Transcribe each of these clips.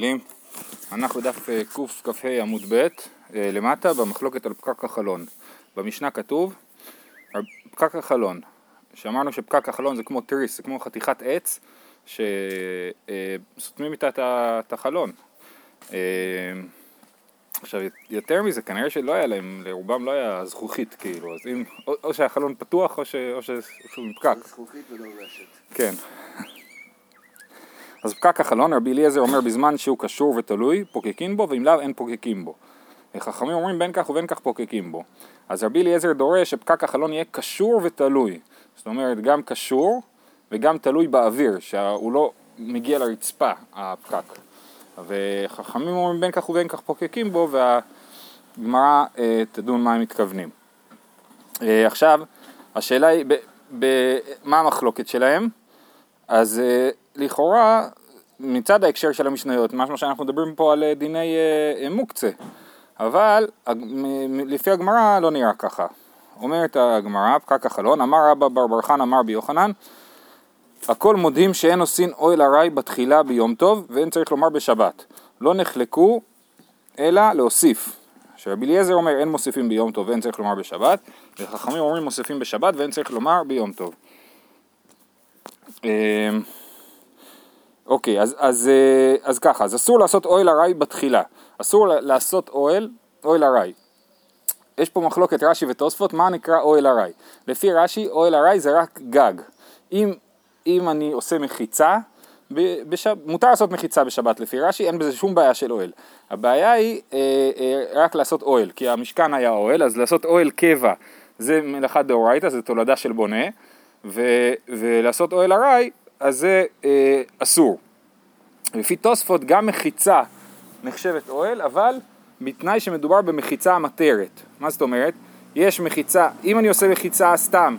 מילים. אנחנו דף אה, קכ"ה עמוד ב' אה, למטה במחלוקת על פקק החלון. במשנה כתוב פקק החלון, שאמרנו שפקק החלון זה כמו תריס, זה כמו חתיכת עץ שסותמים איתה את החלון. אה, עכשיו יותר מזה כנראה שלא היה להם, לרובם לא היה זכוכית כאילו, אז אם, או, או שהחלון פתוח או, ש, או שהוא מפקק. זכוכית ולא רשת. כן. אז פקק החלון, רבי אליעזר אומר בזמן שהוא קשור ותלוי, פוקקים בו, ואם לאו אין פוקקים בו. וחכמים אומרים בין כך ובין כך פוקקים בו. אז רבי אליעזר דורש שפקק החלון יהיה קשור ותלוי. זאת אומרת, גם קשור וגם תלוי באוויר, שהוא לא מגיע לרצפה, הפקק. וחכמים אומרים בין כך ובין כך פוקקים בו, והגמרא אה, תדון מה הם מתכוונים. אה, עכשיו, השאלה היא, ב, ב, מה המחלוקת שלהם? אז אה, לכאורה, מצד ההקשר של המשניות, משמע שאנחנו מדברים פה על אה, דיני אה, מוקצה, אבל לפי הגמרא לא נראה ככה. אומרת הגמרא, פקק החלון, אמר רבא בר בר חן אמר ביוחנן, הכל מודים שאין עושין אוהל ארעי בתחילה ביום טוב ואין צריך לומר בשבת. לא נחלקו אלא להוסיף. שרבי אליעזר אומר אין מוסיפים ביום טוב ואין צריך לומר בשבת, וחכמים אומרים מוסיפים בשבת ואין צריך לומר ביום טוב. אוקיי, אז, אז, אה, אז ככה, אז אסור לעשות אוהל ארעי בתחילה, אסור לעשות אוהל, אוהל ארעי. יש פה מחלוקת רש"י ותוספות, מה נקרא אוהל ארעי? לפי רש"י, אוהל ארעי זה רק גג. אם, אם אני עושה מחיצה, בשב... מותר לעשות מחיצה בשבת לפי רש"י, אין בזה שום בעיה של אוהל. הבעיה היא אה, אה, רק לעשות אוהל, כי המשכן היה אוהל, אז לעשות אוהל קבע זה מלאכה דאורייתא, זה תולדה של בונה, ו, ולעשות אוהל ארעי אז זה אה, אסור. לפי תוספות גם מחיצה נחשבת אוהל, אבל בתנאי שמדובר במחיצה המטרת. מה זאת אומרת? יש מחיצה, אם אני עושה מחיצה סתם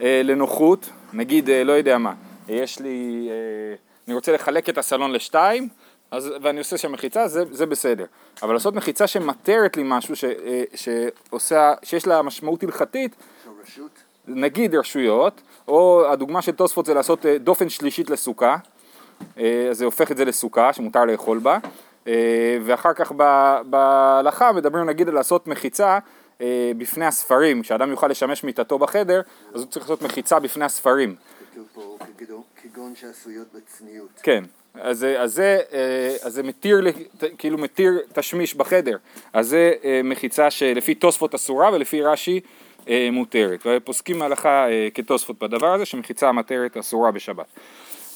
אה, לנוחות, נגיד, אה, לא יודע מה, יש לי, אה, אני רוצה לחלק את הסלון לשתיים, אז, ואני עושה שם מחיצה, זה, זה בסדר. אבל לעשות מחיצה שמטרת לי משהו, ש, אה, שעושה, שיש לה משמעות הלכתית, רשות? נגיד רשויות, או הדוגמה של תוספות זה לעשות אה, דופן שלישית לסוכה, אה, אז זה הופך את זה לסוכה שמותר לאכול בה, אה, ואחר כך בהלכה מדברים נגיד על לעשות מחיצה בפני הספרים, כשאדם יוכל לשמש מיטתו בחדר, אז הוא צריך לעשות מחיצה בפני הספרים. כגון שעשויות בצניעות. כן, אז, אז, זה, אז זה מתיר, כאילו מתיר תשמיש בחדר, אז זה מחיצה שלפי תוספות אסורה ולפי רש"י מותרת, ופוסקים הלכה אה, כתוספות בדבר הזה שמחיצה המטרת אסורה בשבת.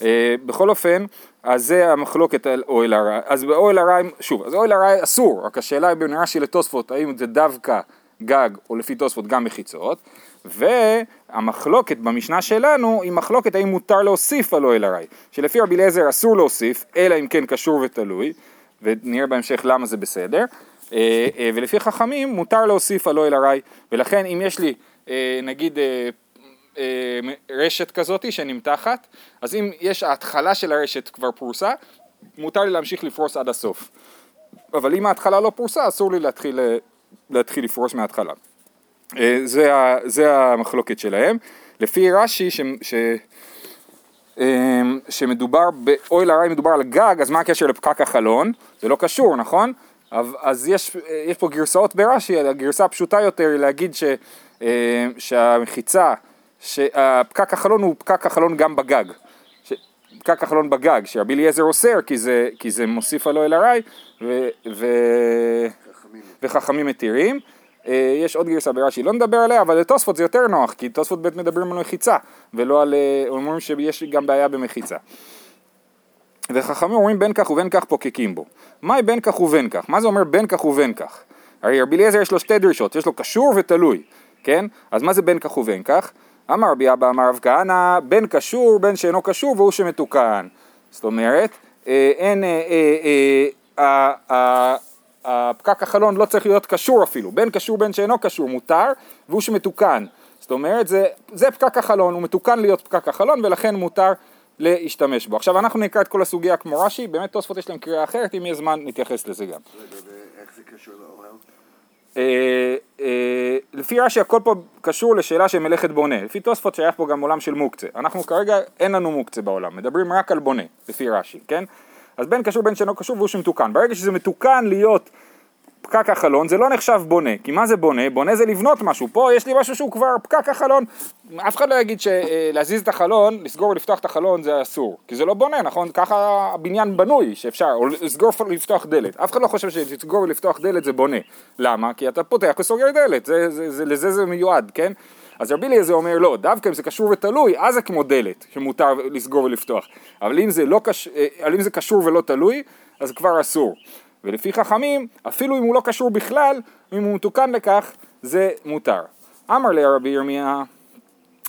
אה, בכל אופן, אז זה המחלוקת על אוהל הרעי, אז באוהל הרעי, שוב, אז אוהל הרעי אסור, רק השאלה היא בין רש"י לתוספות, האם זה דווקא גג או לפי תוספות גם מחיצות, והמחלוקת במשנה שלנו היא מחלוקת האם מותר להוסיף על אוהל הרעי, שלפי רבי אליעזר אסור להוסיף, אלא אם כן קשור ותלוי, ונראה בהמשך למה זה בסדר, אה, אה, ולפי חכמים מותר להוסיף על אוהל ארעי, ולכן אם יש לי אה, נגיד רשת כזאת שנמתחת, אז אם יש ההתחלה של הרשת כבר פרוסה, מותר לי להמשיך לפרוס עד הסוף. אבל אם ההתחלה לא פרוסה, אסור לי להתחיל, להתחיל לפרוס מההתחלה. זה, זה המחלוקת שלהם. לפי רש"י, ש, ש, שמדובר באוהל ארעי, מדובר על גג, אז מה הקשר לפקק החלון? זה לא קשור, נכון? אז יש, יש פה גרסאות ברש"י, הגרסה הפשוטה יותר היא להגיד ש, אה, שהמחיצה, שהפקק החלון הוא פקק החלון גם בגג. פקק החלון בגג, שרבי אליעזר אוסר כי זה, כי זה מוסיף עלו אל ארעי ו, ו, וחכמים מתירים. אה, יש עוד גרסה ברש"י, לא נדבר עליה, אבל לתוספות זה יותר נוח, כי תוספות ב' מדברים על מחיצה, ולא על, אה, אומרים שיש גם בעיה במחיצה. וחכמים אומרים בין כך ובין כך פוקקים בו. מהי בין כך ובין כך? מה זה אומר בין כך ובין כך? הרי רבי אליעזר יש לו שתי דרישות, יש לו קשור ותלוי, כן? אז מה זה בין כך ובין כך? אמר רבי אבא אמר רב כהנא, בין קשור בין שאינו קשור והוא שמתוקן. זאת אומרת, אה, אין, אה, אה, הפקק החלון לא צריך להיות קשור אפילו, בין קשור בין שאינו קשור מותר והוא שמתוקן. זאת אומרת, זה, זה פקק החלון, הוא מתוקן להיות פקק החלון ולכן מותר להשתמש בו. עכשיו אנחנו נקרא את כל הסוגיה כמו רש"י, באמת תוספות יש להם קריאה אחרת, אם יהיה זמן נתייחס לזה גם. ואיך זה קשור לאוהל? אה, אה, לפי רש"י הכל פה קשור לשאלה של מלאכת בונה, לפי תוספות שייך פה גם עולם של מוקצה. אנחנו כרגע אין לנו מוקצה בעולם, מדברים רק על בונה, לפי רש"י, כן? אז בין קשור בין שאינו קשור והוא שמתוקן. ברגע שזה מתוקן להיות פקק החלון זה לא נחשב בונה, כי מה זה בונה? בונה זה לבנות משהו, פה יש לי משהו שהוא כבר פקק החלון, אף אחד לא יגיד שלהזיז את החלון, לסגור ולפתוח את החלון זה אסור, כי זה לא בונה, נכון? ככה הבניין בנוי שאפשר, או לסגור ולפתוח דלת, אף אחד לא חושב שלסגור ולפתוח דלת זה בונה, למה? כי אתה פותח וסוגר דלת, זה, זה, זה, לזה זה מיועד, כן? אז רבי אליעזר אומר לא, דווקא אם זה קשור ותלוי, אז זה כמו דלת שמותר לסגור ולפתוח, אבל אם זה, לא קש... אבל אם זה קשור ולא תלוי, אז כבר אסור. ולפי חכמים, אפילו אם הוא לא קשור בכלל, אם הוא מתוקן לכך, זה מותר. אמר לרבי ירמיה,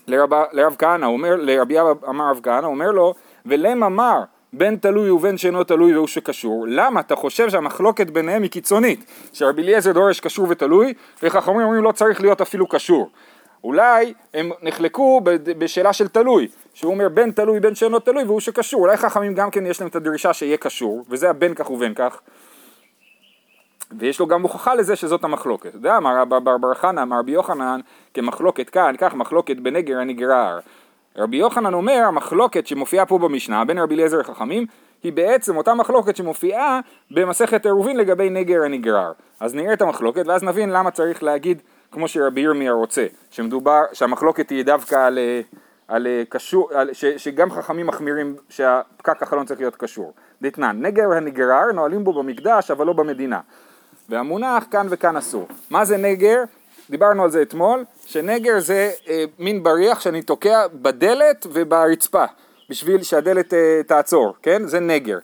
לרב, לרב כהנא, אומר, לרבי אבא אמר רב כהנא, אומר לו, ולם אמר בין תלוי ובין שאינו תלוי והוא שקשור, למה אתה חושב שהמחלוקת ביניהם היא קיצונית, שרבי אליעזר דורש קשור ותלוי, וחכמים אומרים לא צריך להיות אפילו קשור. אולי הם נחלקו בשאלה של תלוי, שהוא אומר בין תלוי בין שאינו תלוי והוא שקשור, אולי חכמים גם כן יש להם את הדרישה שיהיה קשור, וזה הבין כך ובין כך, ויש לו גם הוכחה לזה שזאת המחלוקת. אתה יודע, אמר בר חנא, אמר רבי יוחנן, כמחלוקת כאן, כך מחלוקת בנגר הנגרר. רבי יוחנן אומר, המחלוקת שמופיעה פה במשנה, בין רבי אליעזר לחכמים, היא בעצם אותה מחלוקת שמופיעה במסכת עירובין לגבי נגר הנגרר. אז נראה את המחלוקת ואז נבין למה צריך להגיד כמו שרבי ירמיה רוצה, שמדובר, שהמחלוקת היא דווקא על, על קשור, על, ש, שגם חכמים מחמירים שהפקק החלון צריך להיות קשור. דתנן, נגר הנגרר נועלים בו במקדש אבל לא במדינה. והמונח כאן וכאן אסור. מה זה נגר? דיברנו על זה אתמול, שנגר זה אה, מין בריח שאני תוקע בדלת וברצפה, בשביל שהדלת אה, תעצור, כן? זה נגר.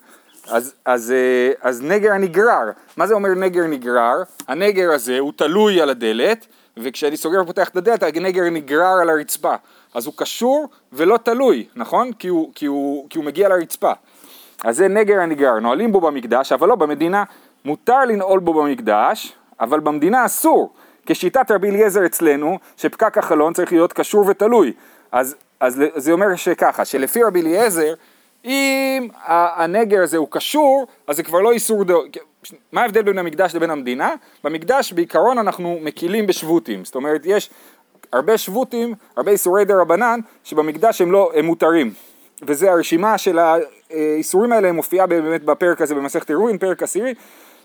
אז, אז, אה, אז נגר הנגרר, מה זה אומר נגר נגרר? הנגר הזה הוא תלוי על הדלת, וכשאני סוגר ופותח את הדלת, הנגר נגרר על הרצפה. אז הוא קשור ולא תלוי, נכון? כי הוא, כי הוא, כי הוא מגיע לרצפה. אז זה נגר הנגרר, נועלים בו במקדש, אבל לא במדינה. מותר לנעול בו במקדש, אבל במדינה אסור. כשיטת רבי אליעזר אצלנו, שפקק החלון צריך להיות קשור ותלוי. אז, אז זה אומר שככה, שלפי רבי אליעזר, אם הנגר הזה הוא קשור, אז זה כבר לא איסור, דו... מה ההבדל בין המקדש לבין המדינה? במקדש בעיקרון אנחנו מקילים בשבותים, זאת אומרת יש הרבה שבותים, הרבה איסורי דה רבנן, שבמקדש הם לא, הם מותרים. וזה הרשימה של האיסורים האלה מופיעה באמת בפרק הזה במסכת אירועים, פרק עשירי,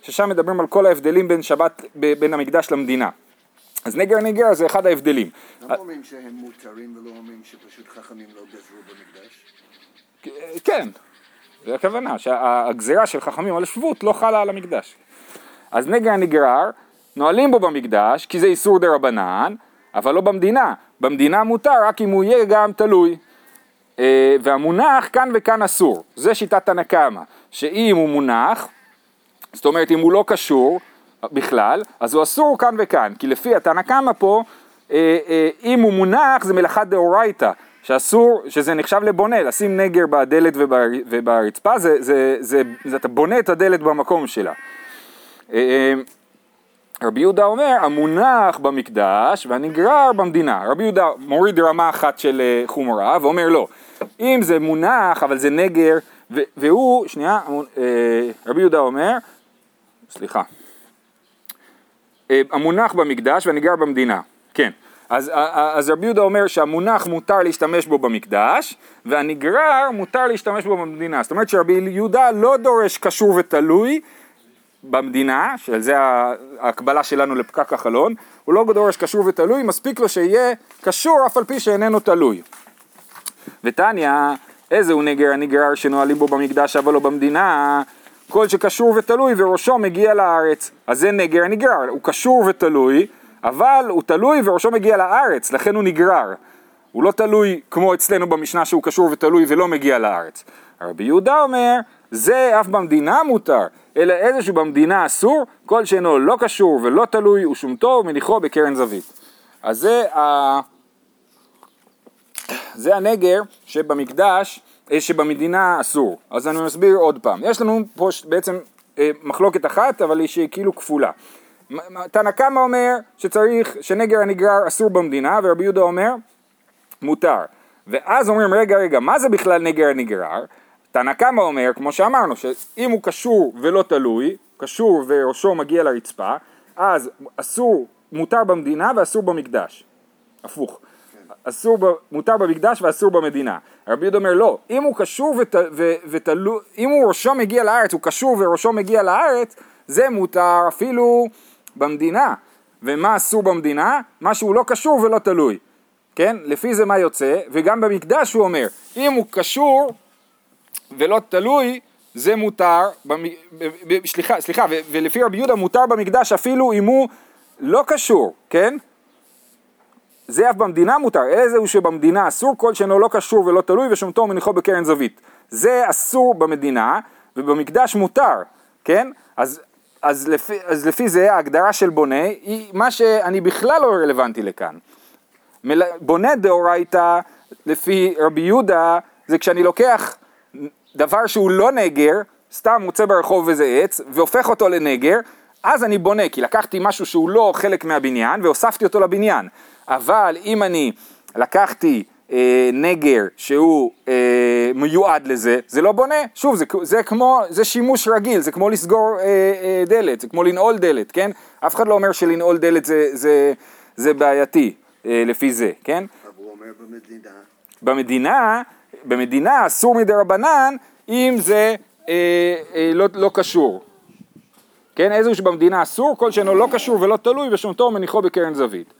ששם מדברים על כל ההבדלים בין שבת, בין המקדש למדינה. אז נגר נגר זה אחד ההבדלים. למה אומרים שהם מותרים ולא אומרים שפשוט חכמים לא גזרו במקדש? כן, זה הכוונה, שהגזירה של חכמים על שבות לא חלה על המקדש. אז נגר נגרר, נועלים בו במקדש, כי זה איסור דה רבנן, אבל לא במדינה. במדינה מותר רק אם הוא יהיה גם תלוי. אה, והמונח כאן וכאן אסור. זה שיטת תנא קמא, שאם הוא מונח, זאת אומרת אם הוא לא קשור בכלל, אז הוא אסור כאן וכאן, כי לפי התנא קמא פה, אה, אה, אם הוא מונח זה מלאכת דאורייתא, שאסור, שזה נחשב לבונה, לשים נגר בדלת וברצפה, זה, זה, זה, זה, אתה בונה את הדלת במקום שלה. רבי יהודה אומר, המונח במקדש והנגרר במדינה. רבי יהודה מוריד רמה אחת של חומרה ואומר לא, אם זה מונח אבל זה נגר, והוא, שנייה, רבי יהודה אומר, סליחה, המונח במקדש והנגרר במדינה, כן. אז, אז רבי יהודה אומר שהמונח מותר להשתמש בו במקדש והנגרר מותר להשתמש בו במדינה. זאת אומרת שרבי יהודה לא דורש קשור ותלוי במדינה, שעל זה ההקבלה שלנו לפקק החלון, הוא לא דורש קשור ותלוי, מספיק לו שיהיה קשור אף על פי שאיננו תלוי. ותניא, איזה הוא נגר הנגרר שנועלים בו במקדש אבל לא במדינה, כל שקשור ותלוי וראשו מגיע לארץ. אז זה נגר הנגרר, הוא קשור ותלוי, אבל הוא תלוי וראשו מגיע לארץ, לכן הוא נגרר. הוא לא תלוי כמו אצלנו במשנה שהוא קשור ותלוי ולא מגיע לארץ. רבי יהודה אומר, זה אף במדינה מותר, אלא איזה שבמדינה אסור, כל שאינו לא קשור ולא תלוי ושומתו ומניחו בקרן זווית. אז זה, ה... זה הנגר שבמקדש, שבמדינה אסור. אז אני מסביר עוד פעם. יש לנו פה בעצם אה, מחלוקת אחת, אבל היא כאילו כפולה. תנא קמא אומר שצריך, שנגר הנגרר אסור במדינה, ורבי יהודה אומר מותר. ואז אומרים רגע רגע, מה זה בכלל נגר הנגרר? תנא קמא אומר, כמו שאמרנו, שאם הוא קשור ולא תלוי, קשור וראשו מגיע לרצפה, אז אסור, מותר במדינה ואסור במקדש. הפוך. אסור, ב, מותר במקדש ואסור במדינה. רבי יהודה אומר לא, אם הוא קשור ות, ו, ותלו, אם הוא ראשו מגיע לארץ, הוא קשור וראשו מגיע לארץ, זה מותר אפילו במדינה. ומה אסור במדינה? מה שהוא לא קשור ולא תלוי. כן? לפי זה מה יוצא? וגם במקדש הוא אומר, אם הוא קשור ולא תלוי, זה מותר, במ... סליחה, סליחה. ולפי רבי יהודה מותר במקדש אפילו אם הוא לא קשור, כן? זה אף במדינה מותר, אלא זהו שבמדינה אסור כל שאינו לא קשור ולא תלוי ושומתו ומניחו בקרן זווית. זה אסור במדינה ובמקדש מותר, כן? אז, אז, לפי, אז לפי זה ההגדרה של בונה היא מה שאני בכלל לא רלוונטי לכאן. בונה דאורייתא לפי רבי יהודה זה כשאני לוקח דבר שהוא לא נגר, סתם מוצא ברחוב איזה עץ והופך אותו לנגר, אז אני בונה, כי לקחתי משהו שהוא לא חלק מהבניין והוספתי אותו לבניין. אבל אם אני לקחתי אה, נגר שהוא אה, מיועד לזה, זה לא בונה. שוב, זה, זה כמו, זה שימוש רגיל, זה כמו לסגור אה, אה, דלת, זה כמו לנעול דלת, כן? אף אחד לא אומר שלנעול דלת זה, זה, זה בעייתי אה, לפי זה, כן? אבל הוא אומר במדינה. במדינה, במדינה אסור מדי רבנן אם זה אה, אה, לא, לא קשור. כן, איזהו שבמדינה אסור, כל שאינו לא קשור ולא תלוי ושומתו מניחו בקרן זווית.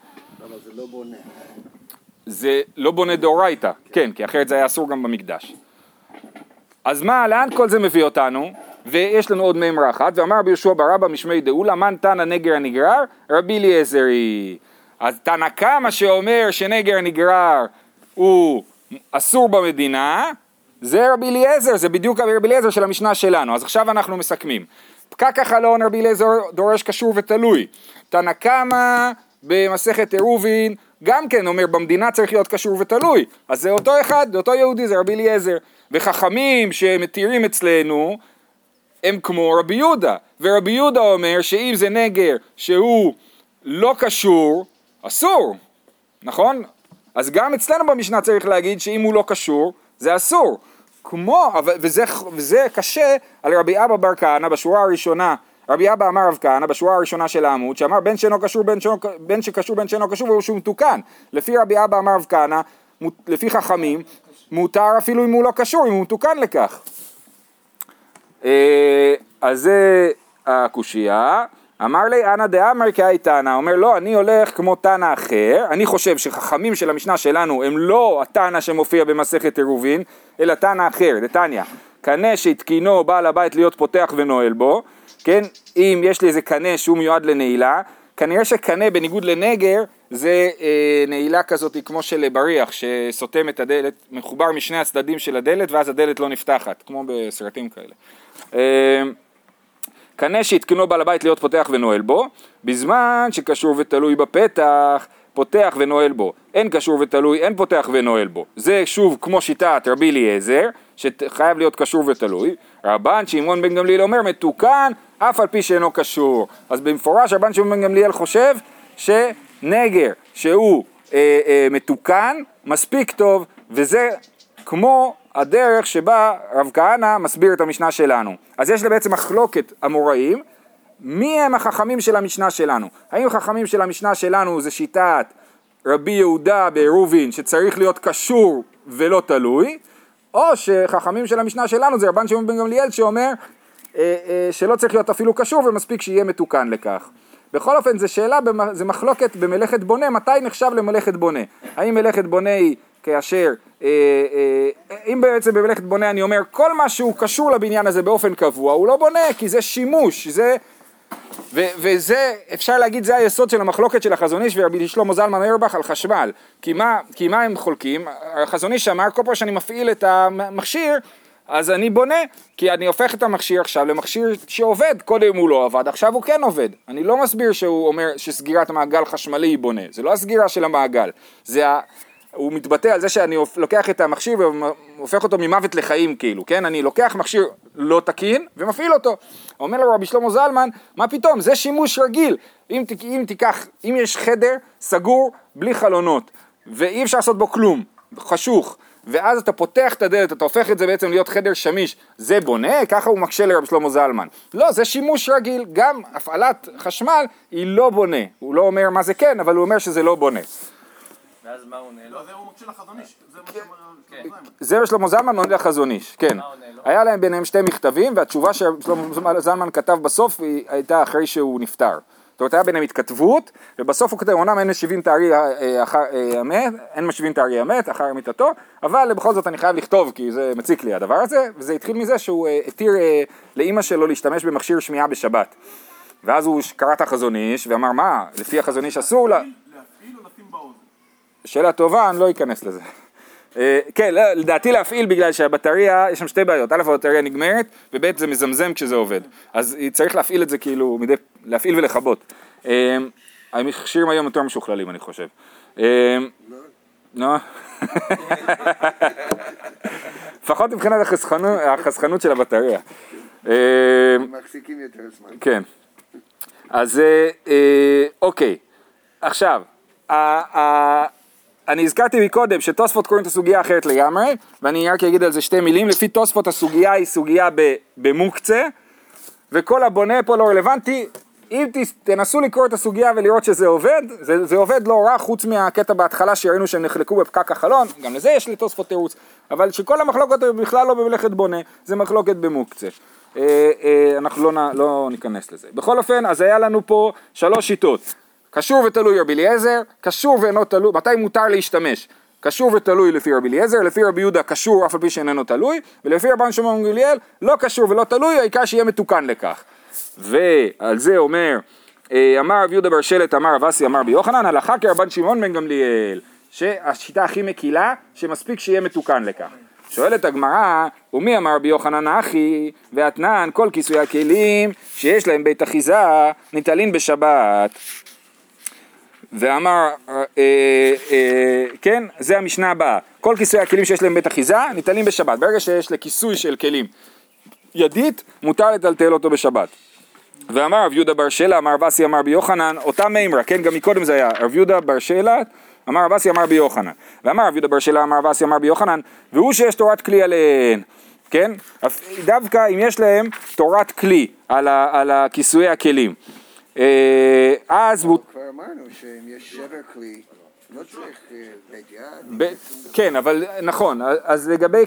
לא בונה. זה לא בונה דאורייתא, כן, כי אחרת זה היה אסור גם במקדש. אז מה, לאן כל זה מביא אותנו? ויש לנו עוד מימרה אחת, ואמר רבי יהושע ברבא משמי דאולה, מן תנא נגר הנגרר? רבי אליעזרי. אז תנא קמא שאומר שנגר הנגרר הוא אסור במדינה, זה רבי אליעזר, זה בדיוק רבי אליעזר של המשנה שלנו. אז עכשיו אנחנו מסכמים. פקק החלון רבי אליעזר דורש קשור ותלוי. תנא קמא במסכת עירובין גם כן אומר במדינה צריך להיות קשור ותלוי. אז זה אותו אחד, זה אותו יהודי, זה רבי אליעזר. וחכמים שמתירים אצלנו הם כמו רבי יהודה. ורבי יהודה אומר שאם זה נגר שהוא לא קשור, אסור, נכון? אז גם אצלנו במשנה צריך להגיד שאם הוא לא קשור, זה אסור. כמו, וזה, וזה קשה על רבי אבא בר כהנא בשורה הראשונה, רבי אבא אמר רב כהנא בשורה הראשונה של העמוד, שאמר בין שאינו קשור בין, שאינו, בין שקשור בין שאינו קשור והוא שהוא מתוקן. לפי רבי אבא אמר רב כהנא, לפי חכמים, מותר אפילו אם הוא לא קשור, אם הוא מתוקן לכך. אה, אז זה הקושייה. אמר לי אנא דאמר כאי תנא, אומר לא, אני הולך כמו תנא אחר, אני חושב שחכמים של המשנה שלנו הם לא התנא שמופיע במסכת עירובין, אלא תנא אחר, דתניא, קנה שהתקינו בעל הבית להיות פותח ונועל בו, כן, אם יש לי איזה קנה שהוא מיועד לנעילה, כנראה שקנה בניגוד לנגר זה אה, נעילה כזאת כמו של בריח שסותם את הדלת, מחובר משני הצדדים של הדלת ואז הדלת לא נפתחת, כמו בסרטים כאלה. אה, קנה שהתקנו בעל הבית להיות פותח ונועל בו, בזמן שקשור ותלוי בפתח, פותח ונועל בו. אין קשור ותלוי, אין פותח ונועל בו. זה שוב כמו שיטת רבי אליעזר, שחייב להיות קשור ותלוי. רבן שמעון בן גמליאל אומר מתוקן אף על פי שאינו קשור. אז במפורש רבן שמעון גמליאל חושב שנגר שהוא אה, אה, מתוקן מספיק טוב, וזה כמו הדרך שבה רב כהנא מסביר את המשנה שלנו. אז יש בעצם מחלוקת אמוראים, מי הם החכמים של המשנה שלנו? האם החכמים של המשנה שלנו זה שיטת רבי יהודה בעירובין שצריך להיות קשור ולא תלוי, או שחכמים של המשנה שלנו זה רבן שמעון בן גמליאל שאומר שלא צריך להיות אפילו קשור ומספיק שיהיה מתוקן לכך. בכל אופן זה שאלה, זה מחלוקת במלאכת בונה, מתי נחשב למלאכת בונה? האם מלאכת בונה היא כאשר, אה, אה, אם בעצם במלאכת בונה אני אומר כל מה שהוא קשור לבניין הזה באופן קבוע הוא לא בונה כי זה שימוש, זה, ו, וזה אפשר להגיד זה היסוד של המחלוקת של החזון איש ורבי שלמה זלמן איירבך על חשמל כי מה, כי מה הם חולקים? החזון איש אמר כל פעם שאני מפעיל את המכשיר אז אני בונה, כי אני הופך את המכשיר עכשיו למכשיר שעובד, קודם הוא לא עבד, עכשיו הוא כן עובד. אני לא מסביר שהוא אומר שסגירת המעגל חשמלי היא בונה, זה לא הסגירה של המעגל, זה ה... הוא מתבטא על זה שאני לוקח את המכשיר והופך אותו ממוות לחיים כאילו, כן? אני לוקח מכשיר לא תקין ומפעיל אותו. אומר לו רבי שלמה זלמן, מה פתאום, זה שימוש רגיל. אם, אם תיקח, אם יש חדר סגור בלי חלונות ואי אפשר לעשות בו כלום, חשוך, ואז אתה פותח את הדלת, אתה הופך את זה בעצם להיות חדר שמיש, זה בונה? ככה הוא מקשה לרב שלמה זלמן. לא, זה שימוש רגיל, גם הפעלת חשמל היא לא בונה. הוא לא אומר מה זה כן, אבל הוא אומר שזה לא בונה. ואז מה הוא עונה לו? לא, זה הוא מוקשה לחזון איש, זה מה שאמר כן. שלמה זלמן. שלמה עונה לחזון איש, כן. היה להם ביניהם שתי מכתבים, והתשובה ששלמה זלמן כתב בסוף הייתה אחרי שהוא נפטר. זאת אומרת, היה ביניהם התכתבות, ובסוף הוא כותב, אומנם אין משיבים את הארי אה, אחר אה, המת, אין משיבים את הארי המת אחר מיתתו, אבל בכל זאת אני חייב לכתוב, כי זה מציק לי הדבר הזה, וזה התחיל מזה שהוא אה, התיר אה, לאימא שלו להשתמש במכשיר שמיעה בשבת. ואז הוא קרא את החזון איש, ואמר, מה, לפי החזון איש אסור לה... שאלה טובה, אני לא אכנס לזה. אה, כן, לא, לדעתי להפעיל בגלל שהבטריה, יש שם שתי בעיות, א' הבטריה נגמרת, וב' זה מזמזם כשזה עובד. אז צריך להפעיל את זה כאילו, מדי, להפעיל ולכבות. אה, המכשירים היום יותר משוכללים אני חושב. אה, לא. לפחות מבחינת החסכנות, של הבטריה. מחזיקים יותר זמן. כן. אז אוקיי, עכשיו, אני הזכרתי מקודם שתוספות קוראים את הסוגיה אחרת לגמרי, ואני רק אגיד על זה שתי מילים, לפי תוספות הסוגיה היא סוגיה במוקצה, וכל הבונה פה לא רלוונטי, אם תנסו לקרוא את הסוגיה ולראות שזה עובד, זה, זה עובד לא רע חוץ מהקטע בהתחלה שראינו שהם נחלקו בפקק החלון, גם לזה יש לתוספות תירוץ, אבל שכל המחלוקת היא בכלל לא במלאכת בונה, זה מחלוקת במוקצה. אה, אה, אנחנו לא, לא ניכנס לזה. בכל אופן, אז היה לנו פה שלוש שיטות. קשור ותלוי רבי אליעזר, קשור ואינו תלוי, מתי מותר להשתמש? קשור ותלוי לפי רבי אליעזר, לפי רבי יהודה קשור אף על פי שאיננו תלוי, ולפי רבן שמעון גמליאל לא קשור ולא תלוי, העיקר שיהיה מתוקן לכך. ועל זה אומר, אה, אמר רב יהודה בר שלט, אמר רב אסי, אמר רבי יוחנן, הלכה כרבן שמעון בן גמליאל, שהשיטה הכי מקילה, שמספיק שיהיה מתוקן לכך. שואלת הגמרא, ומי אמר רבי יוחנן אחי, ואתנן כל כיסוי הכלים שיש להם בית אחיזה ניטלין בשבת. ואמר, אה, אה, כן, זה המשנה הבאה, כל כיסוי הכלים שיש להם בית אחיזה ניטלים בשבת, ברגע שיש לכיסוי של כלים ידית, מותר לטלטל אותו בשבת. ואמר רב יהודה בר שלה, אמר אסי אמר רבי יוחנן, אותה מימרה, כן, גם מקודם זה היה, רב יהודה בר שלה, אמר רב אסי אמר רבי יוחנן, ואמר רב יהודה בר שלה, אמר רב אסי אמר רבי יוחנן, והוא שיש תורת כלי עליהן, כן, דווקא אם יש להם תורת כלי על, ה, על הכיסויי הכלים, אה, אז אמרנו שאם יש שבר כלי, לא צריך אה, בית יד. כן, אבל נכון, אז לגבי,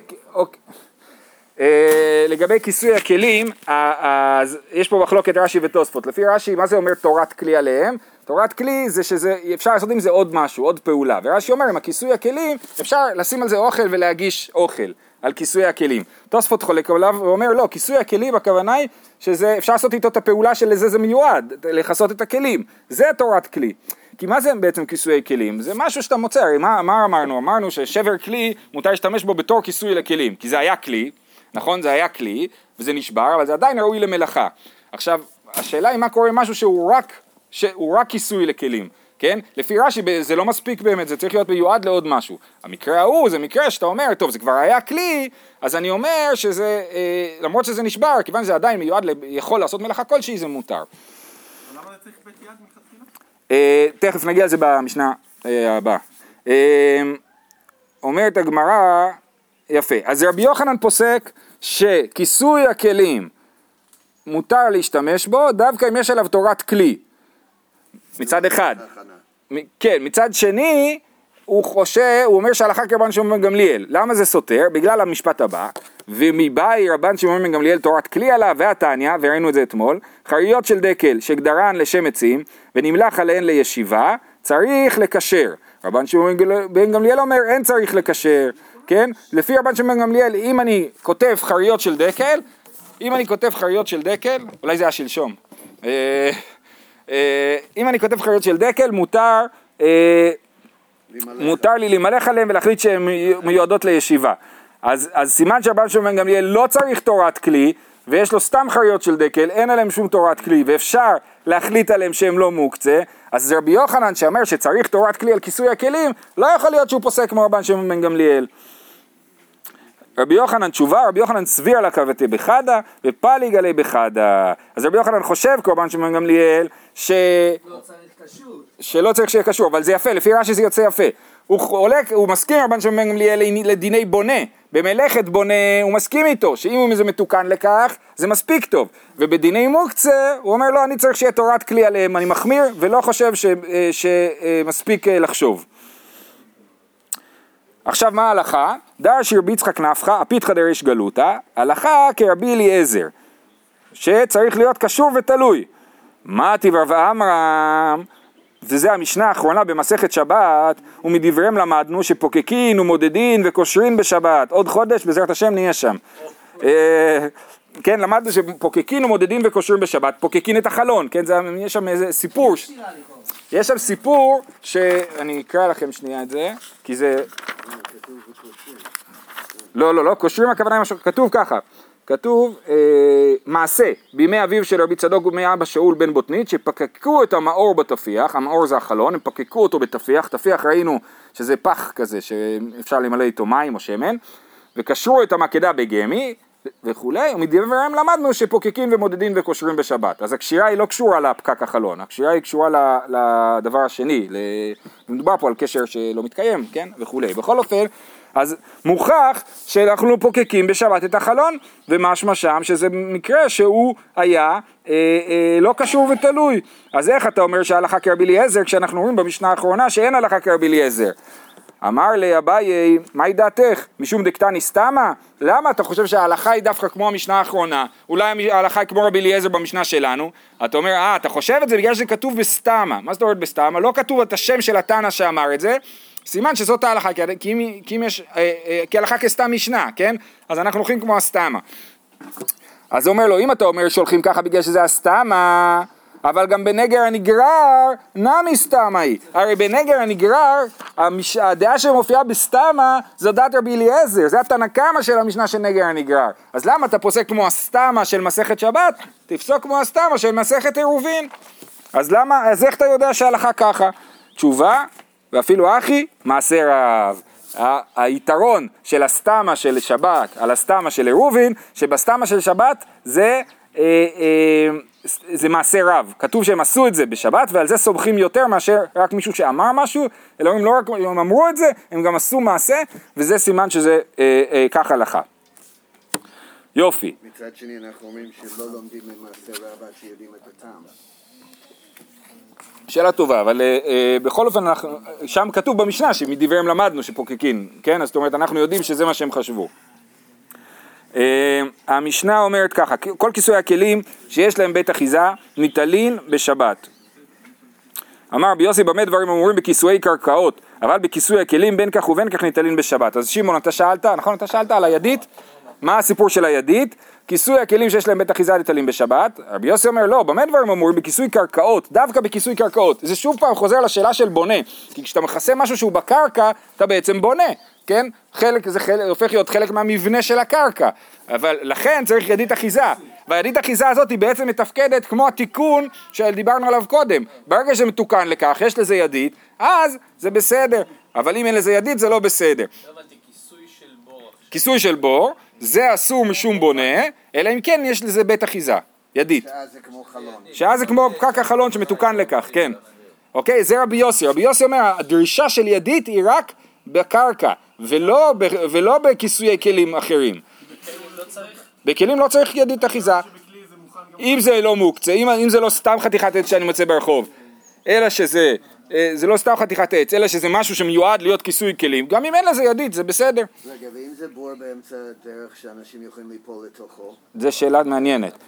אה, לגבי כיסוי הכלים, ה- אז יש פה מחלוקת רש"י ותוספות. לפי רש"י, מה זה אומר תורת כלי עליהם? תורת כלי זה שזה, אפשר לעשות עם זה עוד משהו, עוד פעולה. ורש"י אומר, עם הכיסוי הכלים, אפשר לשים על זה אוכל ולהגיש אוכל. על כיסוי הכלים. תוספות חולק עליו ואומר לא, כיסוי הכלים הכוונה היא שזה אפשר לעשות איתו את הפעולה שלזה זה מיועד, לכסות את הכלים, זה תורת כלי. כי מה זה בעצם כיסויי כלים? זה משהו שאתה מוצא, הרי מה, מה אמרנו? אמרנו ששבר כלי מותר להשתמש בו בתור כיסוי לכלים, כי זה היה כלי, נכון? זה היה כלי, וזה נשבר, אבל זה עדיין ראוי למלאכה. עכשיו, השאלה היא מה קורה עם משהו שהוא רק, שהוא רק כיסוי לכלים. כן? לפי רש"י זה לא מספיק באמת, זה צריך להיות מיועד לעוד משהו. המקרה ההוא זה מקרה שאתה אומר, טוב זה כבר היה כלי, אז אני אומר שזה, אה, למרות שזה נשבר, כיוון שזה עדיין מיועד, ל- יכול לעשות מלאכה כלשהי, זה מותר. למה זה צריך בית יד מלכתחילה? אה, תכף נגיע לזה במשנה אה, הבאה. אה, אומרת הגמרא, יפה, אז רבי יוחנן פוסק שכיסוי הכלים מותר להשתמש בו דווקא אם יש עליו תורת כלי, מצד אחד. כן, מצד שני, הוא חושב, הוא אומר שהלכה כרבן שמעון בן גמליאל. למה זה סותר? בגלל המשפט הבא, ומבאי רבן שמעון בן גמליאל תורת כלי עליו והתניא, וראינו את זה אתמול, חריות של דקל שגדרן לשם עצים, ונמלח עליהן לישיבה, צריך לקשר. רבן שמעון בן גמל- בן גמליאל אומר אין צריך לקשר, כן? לפי רבן שמעון בן גמליאל, אם אני כותב חריות של דקל, אם אני כותב חריות של דקל, אולי זה היה שלשום. אה, אם אני כותב חריות של דקל, מותר, אה. מותר לי להימלך עליהן ולהחליט שהן מיועדות לישיבה. אז, אז סימן שרבן שמעון גמליאל לא צריך תורת כלי, ויש לו סתם חריות של דקל, אין עליהם שום תורת כלי, ואפשר להחליט עליהם שהם לא מוקצה, אז רבי יוחנן שאומר שצריך תורת כלי על כיסוי הכלים, לא יכול להיות שהוא פוסק כמו רבן שמעון גמליאל. רבי יוחנן תשובה, רבי יוחנן סביר לה קבתי בחדה, ופליג עלי בחדה. אז רבי יוחנן חושב, כמו רבן שמעון גמליאל, ש... שלא צריך שיהיה קשור, אבל זה יפה, לפי רש"י זה יוצא יפה. הוא חולק, הוא מסכים רבן שמעון בן גמליאל לדיני בונה, במלאכת בונה הוא מסכים איתו, שאם זה מתוקן לכך, זה מספיק טוב. ובדיני מוקצה, הוא אומר לא, אני צריך שיהיה תורת כלי עליהם, אני מחמיר, ולא חושב שמספיק לחשוב. עכשיו מה ההלכה? דר שרבי יצחק נפחא, הפיתחא דריש גלותא, הלכה כרבי אליעזר, שצריך להיות קשור ותלוי. מה טיב רב עמרם? וזה המשנה האחרונה במסכת שבת, ומדבריהם למדנו שפוקקין ומודדין וקושרין בשבת. עוד חודש, בעזרת השם נהיה שם. אה, כן, למדנו שפוקקין ומודדין וקושרים בשבת, פוקקין את החלון, כן, יש שם איזה סיפור, יש שם סיפור שאני אקרא לכם שנייה את זה, כי זה, לא, לא, לא, קושרים הכוונה היא משהו, כתוב ככה, כתוב אה, מעשה בימי אביו של רבי צדוק ובימי אבא שאול בן בוטנית שפקקו את המאור בתפיח, המאור זה החלון, הם פקקו אותו בתפיח, תפיח ראינו שזה פח כזה שאפשר למלא איתו מים או שמן, וקשרו את המקדה בגמי וכולי, ומדבריהם למדנו שפוקקים ומודדים וקושרים בשבת. אז הקשירה היא לא קשורה לפקק החלון, הקשירה היא קשורה לדבר השני, מדובר פה על קשר שלא מתקיים, כן, וכולי. בכל אופן, אז מוכח שאנחנו פוקקים בשבת את החלון, ומשמע שם שזה מקרה שהוא היה אה, אה, לא קשור ותלוי. אז איך אתה אומר שהלכה כרבי אליעזר, כשאנחנו רואים במשנה האחרונה שאין הלכה כרבי אליעזר? אמר לי אביי, מהי דעתך? משום דקתני סתמה? למה אתה חושב שההלכה היא דווקא כמו המשנה האחרונה? אולי ההלכה היא כמו רבי אליעזר במשנה שלנו? אתה אומר, אה, אתה חושב את זה בגלל שזה כתוב בסתמה. מה זאת אומרת בסתמה? לא כתוב את השם של התנא שאמר את זה, סימן שזאת ההלכה, כי, אם, כי יש, אה, אה, כי הלכה כסתם משנה, כן? אז אנחנו הולכים כמו הסתמה. אז הוא אומר לו, אם אתה אומר שהולכים ככה בגלל שזה הסתמה, אבל גם בנגר הנגרר נמי סתמה היא. הרי בנגר הנגרר, המש... הדעה שמופיעה בסתמה זו דעת רבי אליעזר, זה התנא קמא של המשנה של נגר הנגרר. אז למה אתה פוסק כמו הסתמה של מסכת שבת? תפסוק כמו הסתמה של מסכת עירובין. אז למה, אז איך אתה יודע שההלכה ככה? תשובה, ואפילו אחי, מעשה רב. היתרון של הסתמה של שבת על הסתמה של עירובין, שבסתמה של שבת זה, זה מעשה רב. כתוב שהם עשו את זה בשבת ועל זה סומכים יותר מאשר רק מישהו שאמר משהו, אלא הם לא רק הם אמרו את זה, הם גם עשו מעשה, וזה סימן שזה אה, אה, כך הלכה. יופי. מצד שני אנחנו אומרים שלא לומדים ממעשה רב עד שיודעים את הטעם. שאלה טובה, אבל uh, uh, בכל אופן, אנחנו, שם כתוב במשנה שמדבריהם למדנו שפוקקין, כן? אז זאת אומרת, אנחנו יודעים שזה מה שהם חשבו. Uh, המשנה אומרת ככה, כל כיסוי הכלים שיש להם בית אחיזה ניטלין בשבת. אמר רבי יוסי במה דברים אמורים בכיסויי קרקעות, אבל בכיסוי הכלים בין כך ובין כך ניטלין בשבת. אז שמעון אתה שאלת, נכון אתה שאלת על הידית? מה הסיפור של הידית? כיסוי הכלים שיש להם בית אחיזה ניטלים בשבת, רבי יוסי אומר לא, במה דברים אמורים? בכיסוי קרקעות, דווקא בכיסוי קרקעות. זה שוב פעם חוזר לשאלה של בונה, כי כשאתה מכסה משהו שהוא בקרקע, אתה בעצם בונה, כן? חלק, זה חלק, הופך להיות חלק מהמבנה של הקרקע, אבל לכן צריך ידית אחיזה. והידית אחיזה הזאת היא בעצם מתפקדת כמו התיקון שדיברנו עליו קודם. ברגע שזה מתוקן לכך, יש לזה ידית, אז זה בסדר, אבל אם אין לזה ידית זה לא בסדר. כיסוי של בור, זה אסור משום בונה, אלא אם כן יש לזה בית אחיזה, ידית. שאז זה כמו חלון. שאז זה כמו פקק החלון שמתוקן לכך, כן. אוקיי, זה רבי יוסי. רבי יוסי אומר, הדרישה של ידית היא רק בקרקע, ולא, ולא בכיסויי כלים אחרים. בכלים לא צריך ידית אחיזה. אם זה לא מוקצה, אם, אם זה לא סתם חתיכת עץ שאני מוצא ברחוב, אלא שזה, אה, זה לא סתם חתיכת עץ, אלא שזה משהו שמיועד להיות כיסוי כלים, גם אם אין לזה ידית, זה בסדר. רגע, ואם זה בור באמצע הדרך שאנשים יכולים ליפול לתוכו? זו שאלה מעניינת.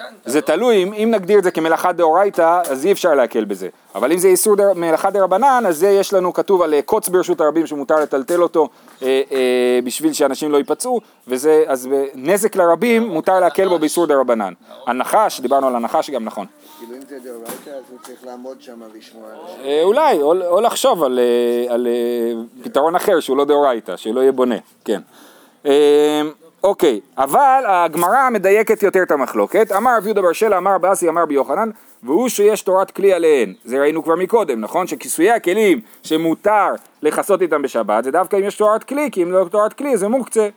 אה, אה, זה תלוי, אם, אם נגדיר את זה כמלאכה דאורייתא, אז אי אפשר להקל בזה. אבל אם זה איסור דר, מלאכה דרבנן, אז זה יש לנו כתוב על אה, קוץ ברשות הרבים שמותר לטלטל אותו אה, אה, בשביל שאנשים לא ייפצעו, וזה, אז נזק לרבים מותר להקל בו באיסור דרבנן. הנחש, דיברנו על הנחש גם נכון. כאילו אם זה דאורייתא אז הוא צריך לעמוד שם השם. אה, אולי, או, או לחשוב על, אה, על אה, פתרון אחר שהוא לא דאורייתא, שלא יהיה בונה, כן. אוקיי, אבל הגמרא מדייקת יותר את המחלוקת. אמר רב יהודה בר שלה, אמר באסי, אמר ביוחנן, והוא שיש תורת כלי עליהן. זה ראינו כבר מקודם, נכון? שכיסויי הכלים שמותר לכסות איתם בשבת, זה דווקא אם יש תורת כלי, כי אם לא תורת כלי זה מוקצה.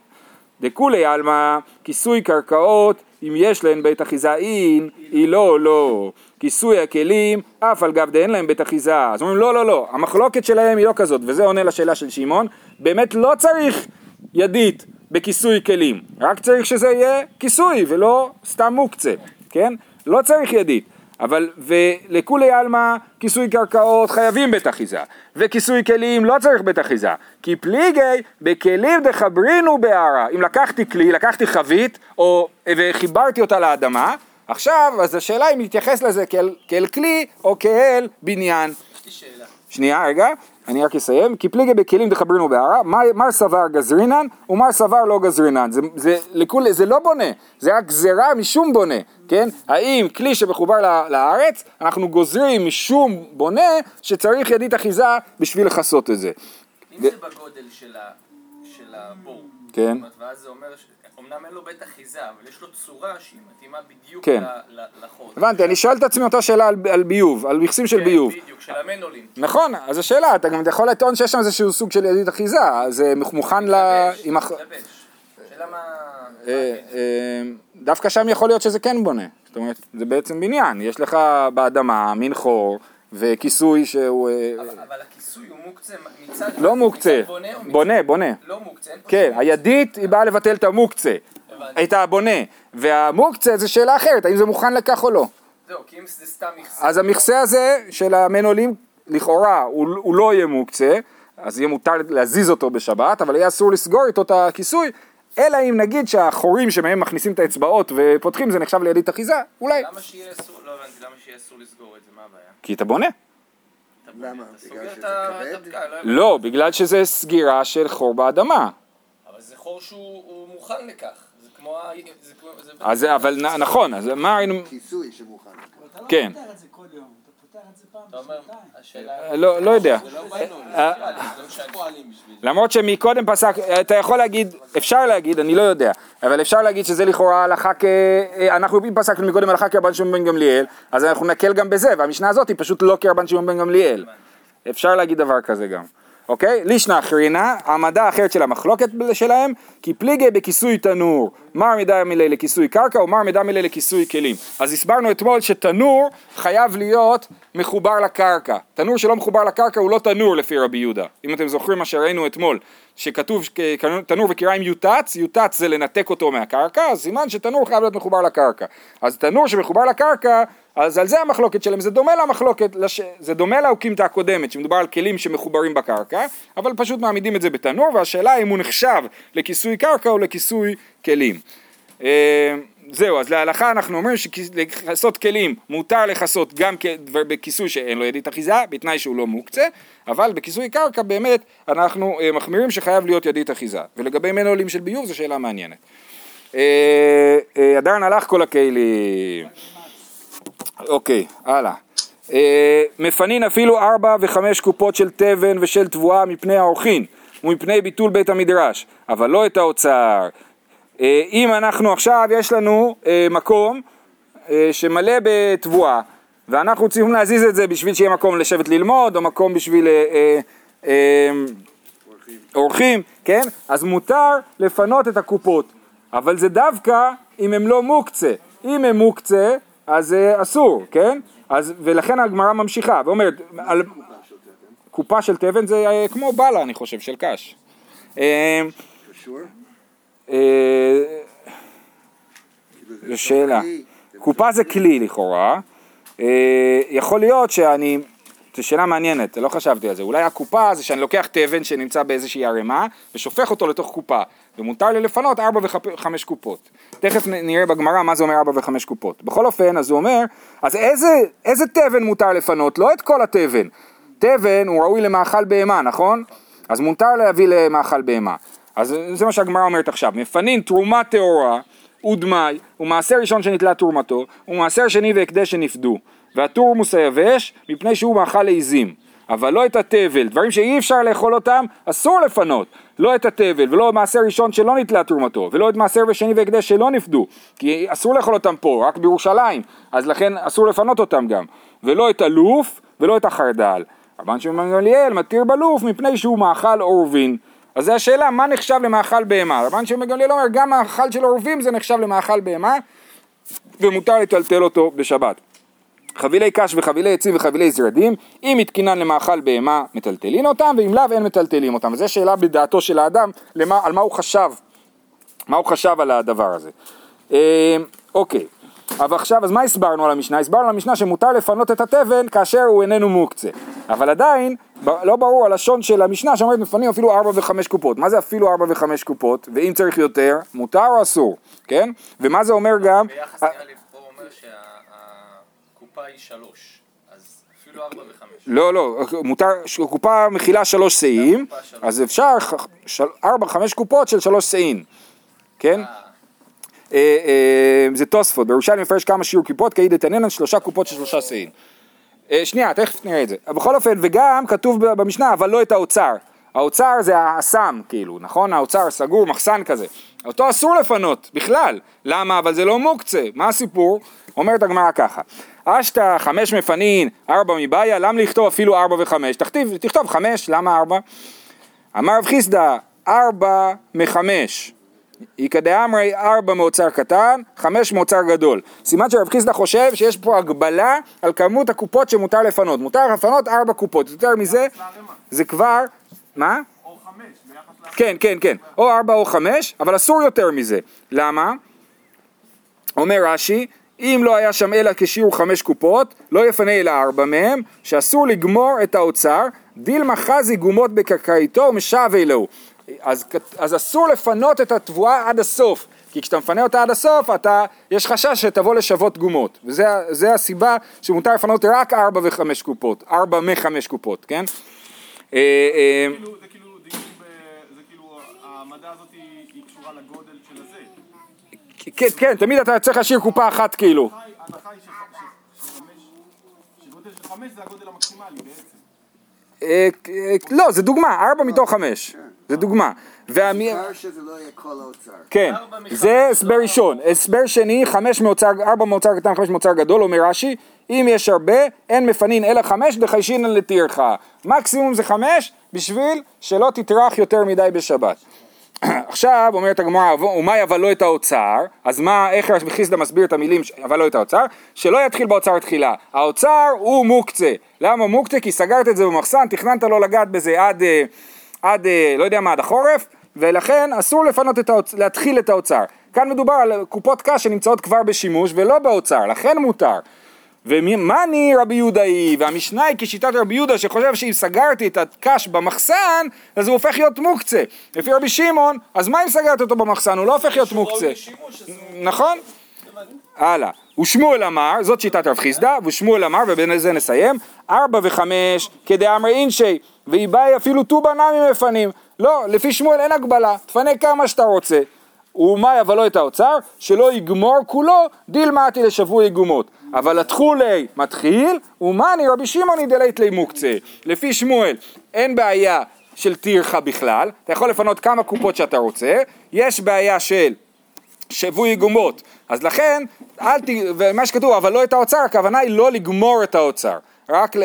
דכולי עלמא, כיסוי קרקעות, אם יש להן בית אחיזה אין, היא לא, לא. כיסוי הכלים, אף על גב דאין להם בית אחיזה. אז אומרים לא, לא, לא, המחלוקת שלהם היא לא כזאת, וזה עונה לשאלה של שמעון, באמת לא צריך ידית בכיסוי כלים, רק צריך שזה יהיה כיסוי ולא סתם מוקצה, כן? לא צריך ידית. אבל ולכולי עלמא כיסוי קרקעות חייבים בית אחיזה, וכיסוי כלים לא צריך בית אחיזה, כי פליגי בכלים דחברינו בהערה. אם לקחתי כלי, לקחתי חבית, או, וחיברתי אותה לאדמה, עכשיו, אז השאלה אם להתייחס לזה כאל, כאל כלי או כאל בניין. יש לי שאלה. שנייה, רגע, אני רק אסיים. כי פליגי בכלים דחברינו בהערה, מר- סבר גזרינן ומר סבר לא גזרינן. זה, זה, לכול, זה לא בונה, זה רק גזירה משום בונה, כן? האם כלי שמחובר לארץ, אנחנו גוזרים משום בונה שצריך ידית אחיזה בשביל לכסות את זה. אם זה בגודל של ה- של הבור, כן. ואז זה אומר, ש- אמנם אין לו בית אחיזה, אבל יש לו צורה שהיא מתאימה בדיוק כן. ל- ל- לחור. הבנתי, אני שואל את עצמי אותה שאלה על, על ביוב, על מכסים של כן, ביוב. בדיוק, של המנולים. נכון, אז השאלה, אתה גם יכול לטעון שיש שם איזשהו סוג של ידית אחיזה, זה מוכן ל... מתלבש, עם הח- מתלבש. שאלה מה... אה, אה, דווקא שם יכול להיות שזה כן בונה, זאת אומרת, זה בעצם בניין, יש לך באדמה מין חור וכיסוי שהוא... אה, אבל אבל מוקצה מצד... לא מוקצה, בונה. בונה, בונה. לא מוקצה, אין פה כן, הידית היא באה לבטל את המוקצה. את הבונה, והמוקצה זה שאלה אחרת, האם זה מוכן לכך או לא. זהו, כי אם זה סתם מכסה... אז המכסה הזה של המנעולים, לכאורה, הוא, הוא לא יהיה מוקצה, אז יהיה מותר להזיז אותו בשבת, אבל יהיה אסור לסגור איתו את הכיסוי, אלא אם נגיד שהחורים שמהם מכניסים את האצבעות ופותחים זה נחשב לידית אחיזה, אולי. למה שיהיה אסור, לא הבנתי, למה שיהיה אסור לסגור את זה, מה הבעיה? כי אתה בונה. למה? בגלל שזה את את כבד? לא הבנתי. לא, בגלל שזה סגירה של חור באדמה. אבל זה חור שהוא הוא מוכן לכך. זה כמו ה... זה כמו... זה אז זה- אבל נכון, אז מה היינו... כיסוי שמוכן. אתה לא כן. פעם בשנתיים. השאלה... לא, לא יודע. לא באנו, אה, לא זה. למרות שמקודם פסק, אתה יכול להגיד, אפשר להגיד, אני לא יודע, אבל אפשר להגיד שזה לכאורה הלכה כ... אנחנו אם פסקנו מקודם הלכה כרבן שמעון בן גמליאל, אז אנחנו נקל גם בזה, והמשנה הזאת היא פשוט לא כרבן שמעון בן גמליאל. אפשר להגיד דבר כזה גם. אוקיי? לישנא אחרינה, העמדה אחרת של המחלוקת שלהם, כי פליגי בכיסוי תנור, מר מידה מילי לכיסוי קרקע ומר מידה מילי לכיסוי כלים. אז הסברנו אתמול שתנור חייב להיות מחובר לקרקע. תנור שלא מחובר לקרקע הוא לא תנור לפי רבי יהודה. אם אתם זוכרים מה שראינו אתמול, שכתוב כ- תנור וקיריים יוטץ, יוטץ זה לנתק אותו מהקרקע, אז סימן שתנור חייב להיות מחובר לקרקע. אז תנור שמחובר לקרקע, אז על זה המחלוקת שלהם, זה דומה למחלוקת, לש... זה דומה לאוקימתא הקודמת, שמדובר על כלים שמחוברים בקרקע, אבל פשוט מעמידים את זה בתנור, והשאלה אם הוא נחשב לכיסוי קרקע או לכיסוי כלים. אה, זהו, אז להלכה אנחנו אומרים שלכסות כלים מותר לכסות גם בכיסוי שאין לו ידית אחיזה, בתנאי שהוא לא מוקצה, אבל בכיסוי קרקע באמת אנחנו אה, מחמירים שחייב להיות ידית אחיזה. ולגבי מנעולים של ביוב זו שאלה מעניינת. אה, אה, עדיין הלך כל הכלים. אוקיי, הלאה. אה, מפנין אפילו ארבע וחמש קופות של תבן ושל תבואה מפני האורחין ומפני ביטול בית המדרש, אבל לא את האוצר. אה, אם אנחנו עכשיו, יש לנו אה, מקום אה, שמלא בתבואה, ואנחנו צריכים להזיז את זה בשביל שיהיה מקום לשבת ללמוד, או מקום בשביל אורחים, כן? אז מותר לפנות את הקופות, אבל זה דווקא אם הם לא מוקצה. אם הם מוקצה, אז אסור, כן? אז, ולכן הגמרא ממשיכה ואומרת, על, קופה של תבן זה כמו בלה, אני חושב, של קש. קשור? אה, זו שאלה. קופה זה כלי לכאורה. אה, יכול להיות שאני... זו שאלה מעניינת, לא חשבתי על זה. אולי הקופה זה שאני לוקח תבן שנמצא באיזושהי ערימה ושופך אותו לתוך קופה. ומותר לי לפנות ארבע וחמש קופות. תכף נראה בגמרא מה זה אומר ארבע וחמש קופות. בכל אופן, אז הוא אומר, אז איזה, איזה תבן מותר לפנות? לא את כל התבן. תבן הוא ראוי למאכל בהמה, נכון? אז מותר להביא למאכל בהמה. אז זה מה שהגמרא אומרת עכשיו. מפנין תרומה טהורה ודמאי, ומעשר ראשון שנתלה תרומתו, ומעשר שני והקדש שנפדו. והתורמוס היבש, מפני שהוא מאכל עיזים. אבל לא את התבל, דברים שאי אפשר לאכול אותם, אסור לפנות. לא את התבל, ולא מעשר ראשון שלא נתלה תרומתו, ולא את מעשר ושני והקדש שלא נפדו, כי אסור לאכול אותם פה, רק בירושלים, אז לכן אסור לפנות אותם גם. ולא את הלוף, ולא את החרדל. רבן שמעון גמליאל מתיר בלוף מפני שהוא מאכל עורבין. אז זו השאלה, מה נחשב למאכל בהמה? רבן שמעון גמליאל אומר, גם מאכל של עורבים זה נחשב למאכל בהמה, ומותר לטלטל אותו בשבת. חבילי קש וחבילי עצים וחבילי זרדים, אם התקינן למאכל בהמה מטלטלין אותם, ואם לאו אין מטלטלים אותם. וזו שאלה בדעתו של האדם, למה, על מה הוא חשב, מה הוא חשב על הדבר הזה. אה, אוקיי, אבל עכשיו, אז מה הסברנו על המשנה? הסברנו על המשנה שמותר לפנות את התבן כאשר הוא איננו מוקצה. אבל עדיין, לא ברור הלשון של המשנה שאומרת מפנים אפילו ארבע וחמש קופות. מה זה אפילו ארבע וחמש קופות? ואם צריך יותר, מותר או אסור, כן? ומה זה אומר גם... ביחס אה, נראה לי פה הוא אומר שהקופה היא שלוש, אז אפילו ארבע וחמש. לא, לא, מותר, קופה מכילה שלוש שאים. אז אפשר ארבע, חמש קופות של שלוש שאים, כן? אה, אה, זה תוספות, בירושלים מפרש כמה שיעור קופות, כאי דתנינן שלושה קופות של שלושה שאים. אה, שנייה, תכף נראה את זה. בכל אופן, וגם כתוב במשנה, אבל לא את האוצר. האוצר זה האסם, כאילו, נכון? האוצר סגור, מחסן כזה. אותו אסור לפנות, בכלל. למה? אבל זה לא מוקצה. מה הסיפור? אומרת הגמרא ככה. אשתא חמש מפנין, ארבע מבעיה, למה לכתוב אפילו ארבע וחמש? תכתיב, תכתוב חמש, למה ארבע? אמר רב חיסדא, ארבע מחמש. איכא דאמרי ארבע מאוצר קטן, חמש מאוצר גדול. סימן שרב חיסדא חושב שיש פה הגבלה על כמות הקופות שמותר לפנות. מותר לפנות ארבע קופות, יותר מזה. זה כבר, מה? או חמש, ביחס לערימה. כן, כן, כן, או ארבע או חמש, אבל אסור יותר מזה. למה? אומר רש"י, אם לא היה שם אלא כשיעור חמש קופות, לא יפנה אלא ארבע מהם, שאסור לגמור את האוצר, דילמה חזי גומות בקרקעיתו ומשווה לו. אז, אז אסור לפנות את התבואה עד הסוף, כי כשאתה מפנה אותה עד הסוף, אתה, יש חשש שתבוא לשוות גומות, וזה הסיבה שמותר לפנות רק ארבע וחמש קופות, ארבע מחמש קופות, כן? אה, אה, כאילו, זה כאילו דיון ב... זה כאילו, העמדה הזאת היא היא קשורה לגודל של הזה. כן, כן, תמיד אתה צריך להשאיר קופה אחת כאילו. ההנחה היא- שגודל של חמש זה הגודל המקסימלי בעצם. אה, לא, זה דוגמה, ארבע מתוך חמש. זה דוגמה. והמי... שזה לא יהיה כל האוצר. כן, זה הסבר ראשון. הסבר שני, חמש מאוצר, ארבע מאוצר קטן, חמש מאוצר גדול, אומר רש"י, אם יש הרבה, אין מפנין אלא חמש דחיישינן לטרחה. מקסימום זה חמש, בשביל שלא תטרח יותר מדי בשבת. עכשיו אומרת הגמרא, ומאי אבל לא את האוצר, אז מה, איך רבי חיסדא מסביר את המילים ש- אבל לא את האוצר? שלא יתחיל באוצר תחילה. האוצר הוא מוקצה. למה מוקצה? כי סגרת את זה במחסן, תכננת לא לגעת בזה עד, אה, עד אה, לא יודע מה, עד החורף, ולכן אסור לפנות את האוצר, להתחיל את האוצר. כאן מדובר על קופות קש שנמצאות כבר בשימוש ולא באוצר, לכן מותר. ומאני רבי יהודה היא, והמשנה היא כשיטת רבי יהודה שחושב שאם סגרתי את הקש במחסן, אז הוא הופך להיות מוקצה. לפי רבי שמעון, אז מה אם סגרת אותו במחסן? הוא לא הופך להיות מוקצה. נכון? הלאה. ושמואל אמר, זאת שיטת רב חיסדא, ושמואל אמר, ובזה נסיים, ארבע וחמש כדאמרי אינשי, ואיבאי אפילו טובה נמי מפנים. לא, לפי שמואל אין הגבלה, תפנה כמה שאתה רוצה. ומאי אבל לא את האוצר, שלא יגמור כולו, דילמתי לשבוי גומות. אבל התכולי מתחיל, ומאני רבי שמעוני דלית לי מוקצה. לפי שמואל אין בעיה של טרחה בכלל, אתה יכול לפנות כמה קופות שאתה רוצה, יש בעיה של שבוי גומות. אז לכן, אל ת... ומה שכתוב, אבל לא את האוצר, הכוונה היא לא לגמור את האוצר. רק.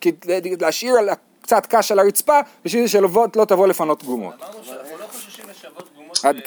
כי- להשאיר קצת קש על הרצפה, בשביל שלא לא תבוא לפנות גומות. אמרנו שאנחנו לא חוששים לשוות גומות עד כאן.